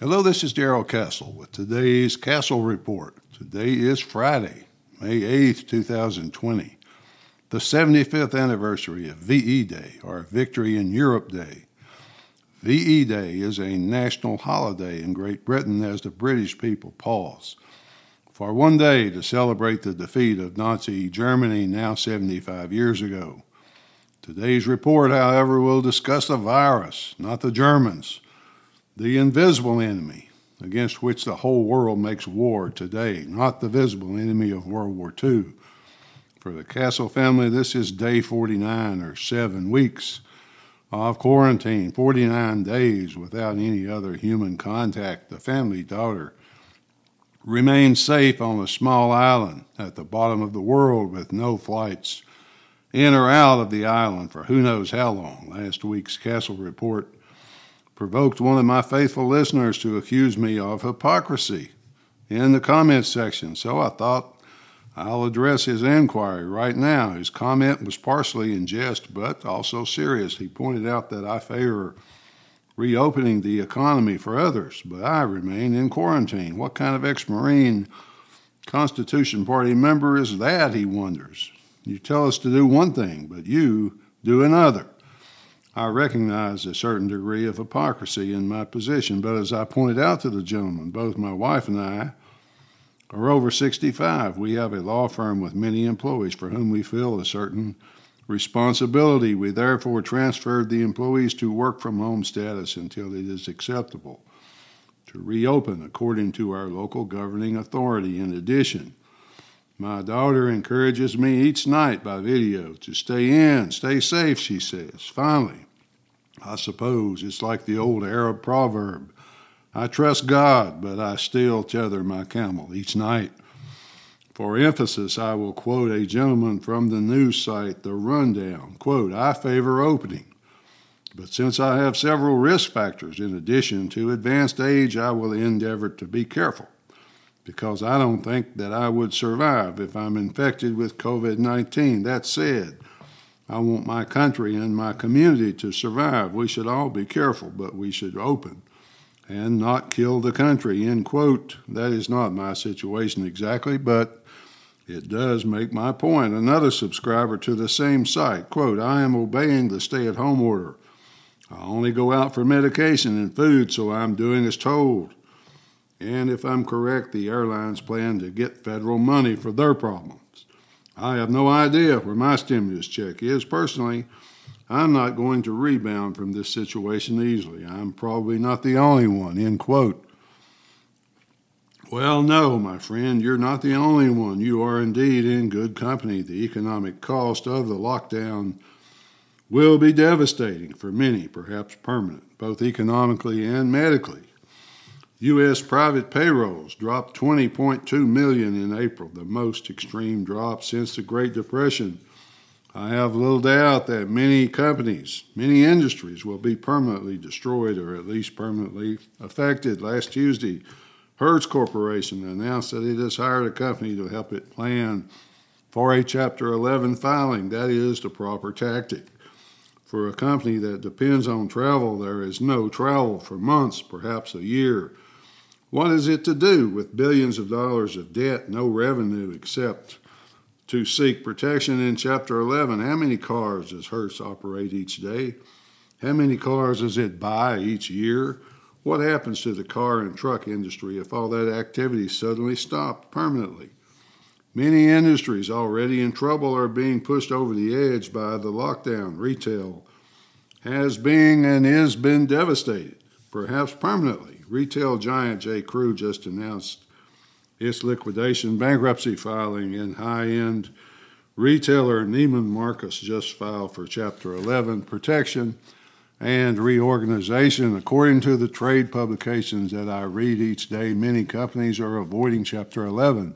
Hello, this is Darrell Castle with today's Castle Report. Today is Friday, May 8th, 2020, the 75th anniversary of VE Day, or Victory in Europe Day. VE Day is a national holiday in Great Britain as the British people pause for one day to celebrate the defeat of Nazi Germany now 75 years ago. Today's report, however, will discuss the virus, not the Germans, the invisible enemy against which the whole world makes war today, not the visible enemy of World War II. For the Castle family, this is day 49 or seven weeks of quarantine, 49 days without any other human contact. The family daughter remains safe on a small island at the bottom of the world with no flights in or out of the island for who knows how long. Last week's Castle report provoked one of my faithful listeners to accuse me of hypocrisy in the comments section, so I thought I'll address his inquiry right now. His comment was partially in jest, but also serious. He pointed out that I favor reopening the economy for others, but I remain in quarantine. What kind of ex Marine Constitution Party member is that, he wonders. You tell us to do one thing, but you do another. I recognize a certain degree of hypocrisy in my position, but as I pointed out to the gentleman, both my wife and I are over 65. We have a law firm with many employees for whom we feel a certain responsibility. We therefore transferred the employees to work from home status until it is acceptable to reopen according to our local governing authority. In addition, my daughter encourages me each night by video to stay in, stay safe, she says. Finally, I suppose it's like the old Arab proverb I trust God, but I still tether my camel each night. For emphasis, I will quote a gentleman from the news site, The Rundown. Quote, I favor opening, but since I have several risk factors in addition to advanced age, I will endeavor to be careful because I don't think that I would survive if I'm infected with COVID 19. That said, I want my country and my community to survive. We should all be careful, but we should open and not kill the country. End quote. That is not my situation exactly, but it does make my point. Another subscriber to the same site, quote, I am obeying the stay at home order. I only go out for medication and food, so I'm doing as told. And if I'm correct, the airlines plan to get federal money for their problems. I have no idea where my stimulus check is. Personally, I'm not going to rebound from this situation easily. I'm probably not the only one. End quote. Well, no, my friend, you're not the only one. You are indeed in good company. The economic cost of the lockdown will be devastating for many, perhaps permanent, both economically and medically. U.S. private payrolls dropped 20.2 million in April, the most extreme drop since the Great Depression. I have little doubt that many companies, many industries will be permanently destroyed or at least permanently affected. Last Tuesday, Hertz Corporation announced that it has hired a company to help it plan for a Chapter 11 filing. That is the proper tactic. For a company that depends on travel, there is no travel for months, perhaps a year. What is it to do with billions of dollars of debt, no revenue except to seek protection in Chapter 11? How many cars does Hertz operate each day? How many cars does it buy each year? What happens to the car and truck industry if all that activity suddenly stopped permanently? Many industries already in trouble are being pushed over the edge by the lockdown. Retail has been and is been devastated, perhaps permanently. Retail giant J. Crew just announced its liquidation bankruptcy filing, and high end retailer Neiman Marcus just filed for Chapter 11 protection and reorganization. According to the trade publications that I read each day, many companies are avoiding Chapter 11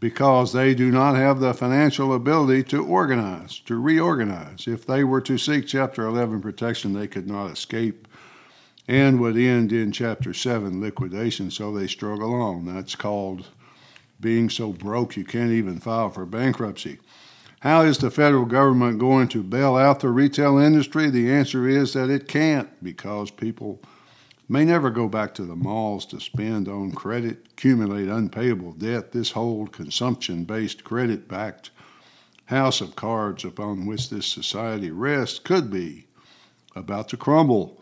because they do not have the financial ability to organize, to reorganize. If they were to seek Chapter 11 protection, they could not escape and would end in Chapter 7 liquidation, so they struggle on. That's called being so broke you can't even file for bankruptcy. How is the federal government going to bail out the retail industry? The answer is that it can't because people may never go back to the malls to spend on credit, accumulate unpayable debt. This whole consumption based, credit backed house of cards upon which this society rests could be about to crumble.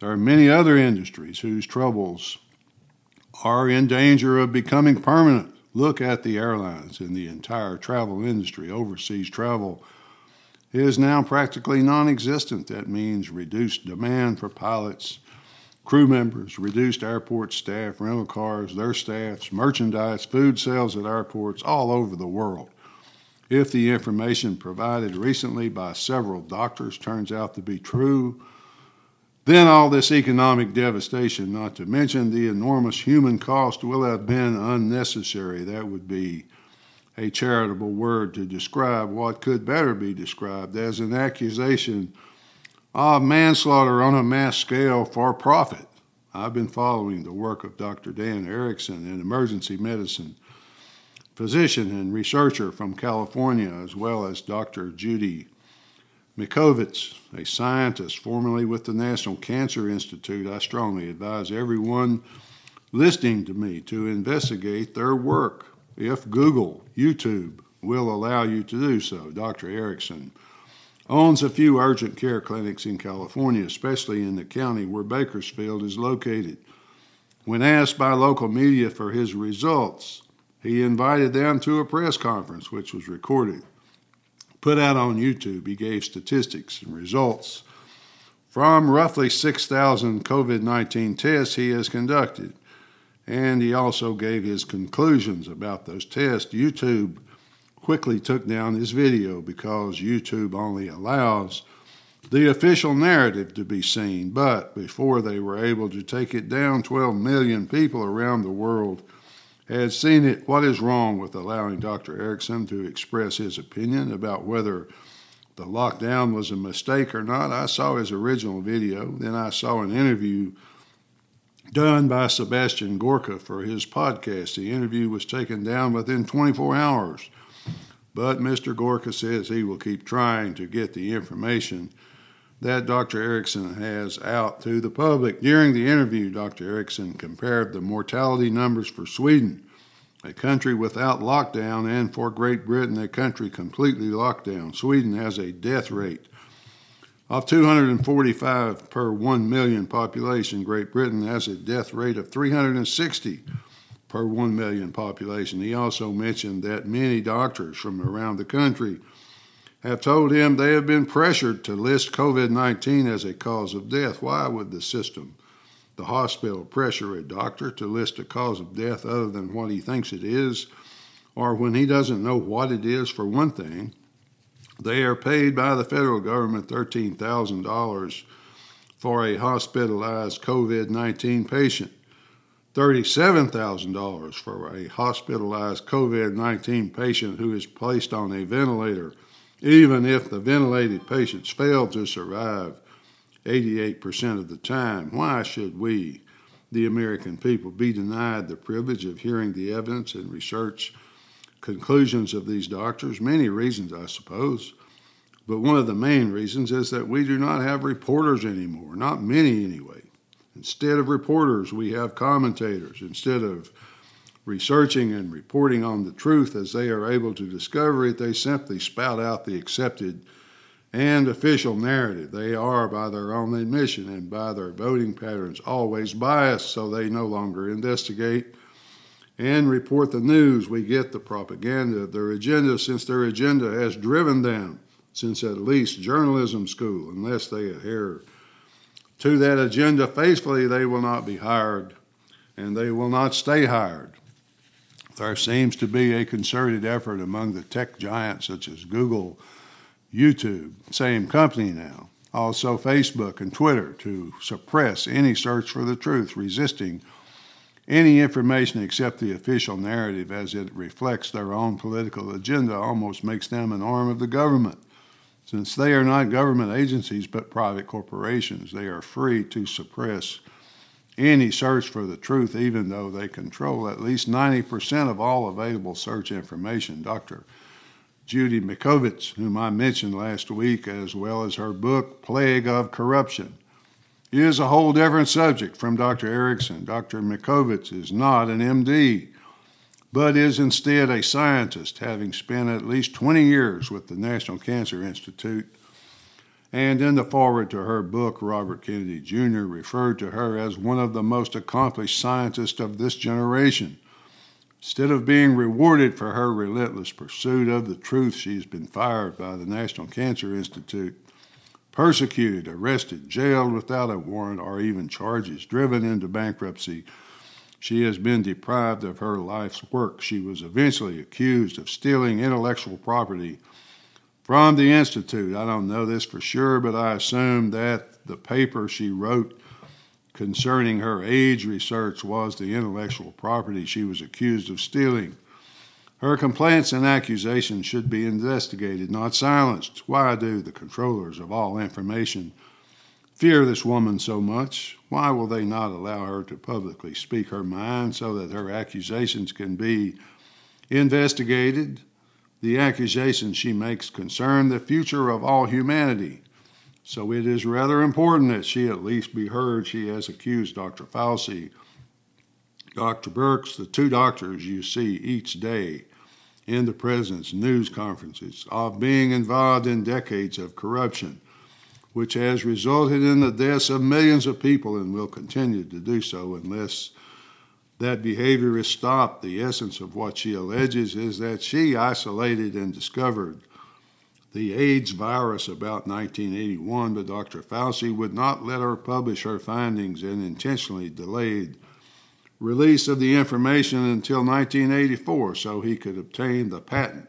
There are many other industries whose troubles are in danger of becoming permanent. Look at the airlines and the entire travel industry. Overseas travel is now practically non existent. That means reduced demand for pilots, crew members, reduced airport staff, rental cars, their staffs, merchandise, food sales at airports all over the world. If the information provided recently by several doctors turns out to be true, then all this economic devastation, not to mention the enormous human cost, will have been unnecessary. That would be a charitable word to describe what could better be described as an accusation of manslaughter on a mass scale for profit. I've been following the work of Dr. Dan Erickson, an emergency medicine physician and researcher from California, as well as Dr. Judy Mikovits, a scientist formerly with the National Cancer Institute. I strongly advise everyone listening to me to investigate their work if Google, YouTube will allow you to do so. Dr. Erickson owns a few urgent care clinics in California, especially in the county where Bakersfield is located. When asked by local media for his results, he invited them to a press conference, which was recorded, put out on YouTube. He gave statistics and results from roughly 6,000 COVID 19 tests he has conducted and he also gave his conclusions about those tests. YouTube quickly took down his video because YouTube only allows the official narrative to be seen. But before they were able to take it down, 12 million people around the world had seen it. What is wrong with allowing Dr. Erickson to express his opinion about whether the lockdown was a mistake or not? I saw his original video, then I saw an interview done by Sebastian Gorka for his podcast. The interview was taken down within 24 hours. But Mr. Gorka says he will keep trying to get the information that Dr. Erickson has out to the public. During the interview, Dr. Erickson compared the mortality numbers for Sweden, a country without lockdown, and for Great Britain, a country completely locked down. Sweden has a death rate of 245 per 1 million population, Great Britain has a death rate of 360 per 1 million population. He also mentioned that many doctors from around the country have told him they have been pressured to list COVID 19 as a cause of death. Why would the system, the hospital, pressure a doctor to list a cause of death other than what he thinks it is, or when he doesn't know what it is, for one thing? They are paid by the federal government $13,000 for a hospitalized COVID 19 patient, $37,000 for a hospitalized COVID 19 patient who is placed on a ventilator, even if the ventilated patients fail to survive 88% of the time. Why should we, the American people, be denied the privilege of hearing the evidence and research? conclusions of these doctors. Many reasons, I suppose. But one of the main reasons is that we do not have reporters anymore, not many anyway. Instead of reporters, we have commentators. Instead of researching and reporting on the truth as they are able to discover it, they simply spout out the accepted and official narrative. They are, by their own admission and by their voting patterns, always biased, so they no longer investigate and report the news. We get the propaganda of their agenda since their agenda has driven them since at least journalism school. Unless they adhere to that agenda faithfully, they will not be hired and they will not stay hired. There seems to be a concerted effort among the tech giants such as Google, YouTube, same company now, also Facebook and Twitter to suppress any search for the truth, resisting any information except the official narrative as it reflects their own political agenda almost makes them an arm of the government. Since they are not government agencies but private corporations, they are free to suppress any search for the truth, even though they control at least 90% of all available search information. Dr. Judy Mikovits, whom I mentioned last week, as well as her book, Plague of Corruption is a whole different subject from Dr. Erickson. Dr. Mikovits is not an MD, but is instead a scientist, having spent at least 20 years with the National Cancer Institute. And in the foreword to her book, Robert Kennedy Jr. referred to her as one of the most accomplished scientists of this generation. Instead of being rewarded for her relentless pursuit of the truth, she's been fired by the National Cancer Institute persecuted, arrested, jailed without a warrant or even charges, driven into bankruptcy. She has been deprived of her life's work. She was eventually accused of stealing intellectual property from the Institute. I don't know this for sure, but I assume that the paper she wrote concerning her age research was the intellectual property she was accused of stealing. Her complaints and accusations should be investigated, not silenced. Why do the controllers of all information fear this woman so much? Why will they not allow her to publicly speak her mind so that her accusations can be investigated? The accusations she makes concern the future of all humanity. So it is rather important that she at least be heard. She has accused Dr. Fauci, Dr. Birx, the two doctors you see each day in the president's news conferences of being involved in decades of corruption, which has resulted in the deaths of millions of people and will continue to do so unless that behavior is stopped. The essence of what she alleges is that she isolated and discovered the AIDS virus about 1981, but Dr. Fauci would not let her publish her findings and intentionally delayed release of the information until 1984 so he could obtain the patent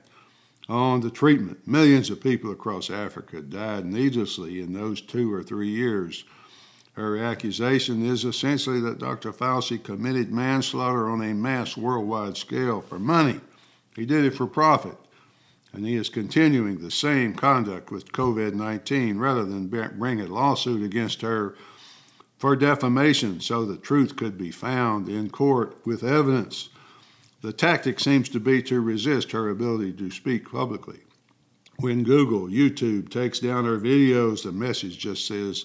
on the treatment. Millions of people across Africa died needlessly in those two or three years. Her accusation is essentially that Dr. Fauci committed manslaughter on a mass worldwide scale for money. He did it for profit. And he is continuing the same conduct with COVID 19 rather than bring a lawsuit against her for defamation so the truth could be found in court with evidence. The tactic seems to be to resist her ability to speak publicly. When Google, YouTube takes down her videos, the message just says,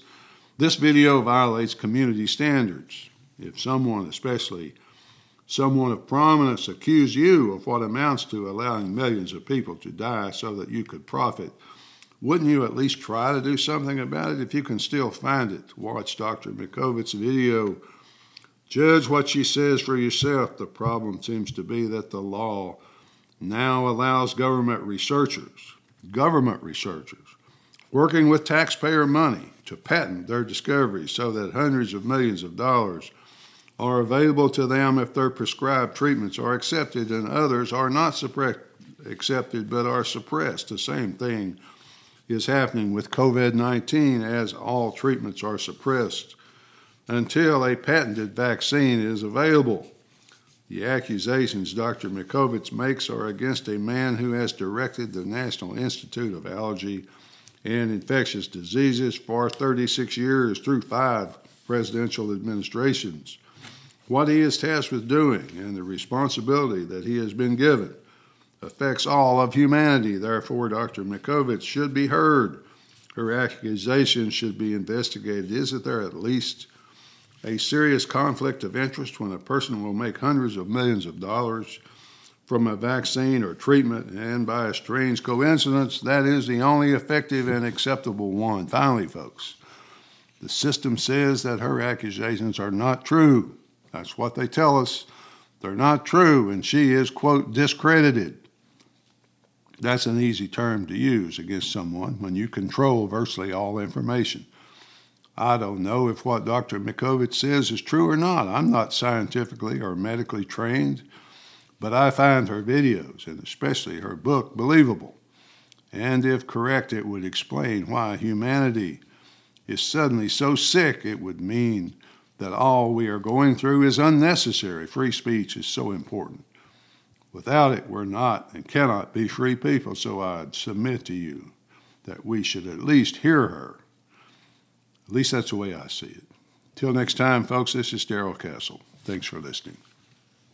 This video violates community standards. If someone, especially someone of prominence, accused you of what amounts to allowing millions of people to die so that you could profit wouldn't you at least try to do something about it if you can still find it? Watch Dr. Mikovits' video. Judge what she says for yourself. The problem seems to be that the law now allows government researchers, government researchers, working with taxpayer money to patent their discoveries so that hundreds of millions of dollars are available to them if their prescribed treatments are accepted and others are not accepted but are suppressed. The same thing is happening with COVID 19 as all treatments are suppressed until a patented vaccine is available. The accusations Dr. Mikovits makes are against a man who has directed the National Institute of Allergy and Infectious Diseases for 36 years through five presidential administrations. What he is tasked with doing and the responsibility that he has been given affects all of humanity. Therefore, Dr. Mikovits should be heard. Her accusations should be investigated. Isn't there at least a serious conflict of interest when a person will make hundreds of millions of dollars from a vaccine or treatment, and by a strange coincidence, that is the only effective and acceptable one? Finally, folks, the system says that her accusations are not true. That's what they tell us. They're not true, and she is, quote, discredited. That's an easy term to use against someone when you control virtually all information. I don't know if what Dr. Mikovits says is true or not. I'm not scientifically or medically trained, but I find her videos, and especially her book, believable. And if correct, it would explain why humanity is suddenly so sick, it would mean that all we are going through is unnecessary. Free speech is so important. Without it, we're not and cannot be free people. So I'd submit to you that we should at least hear her. At least that's the way I see it. Till next time, folks, this is Darrell Castle. Thanks for listening.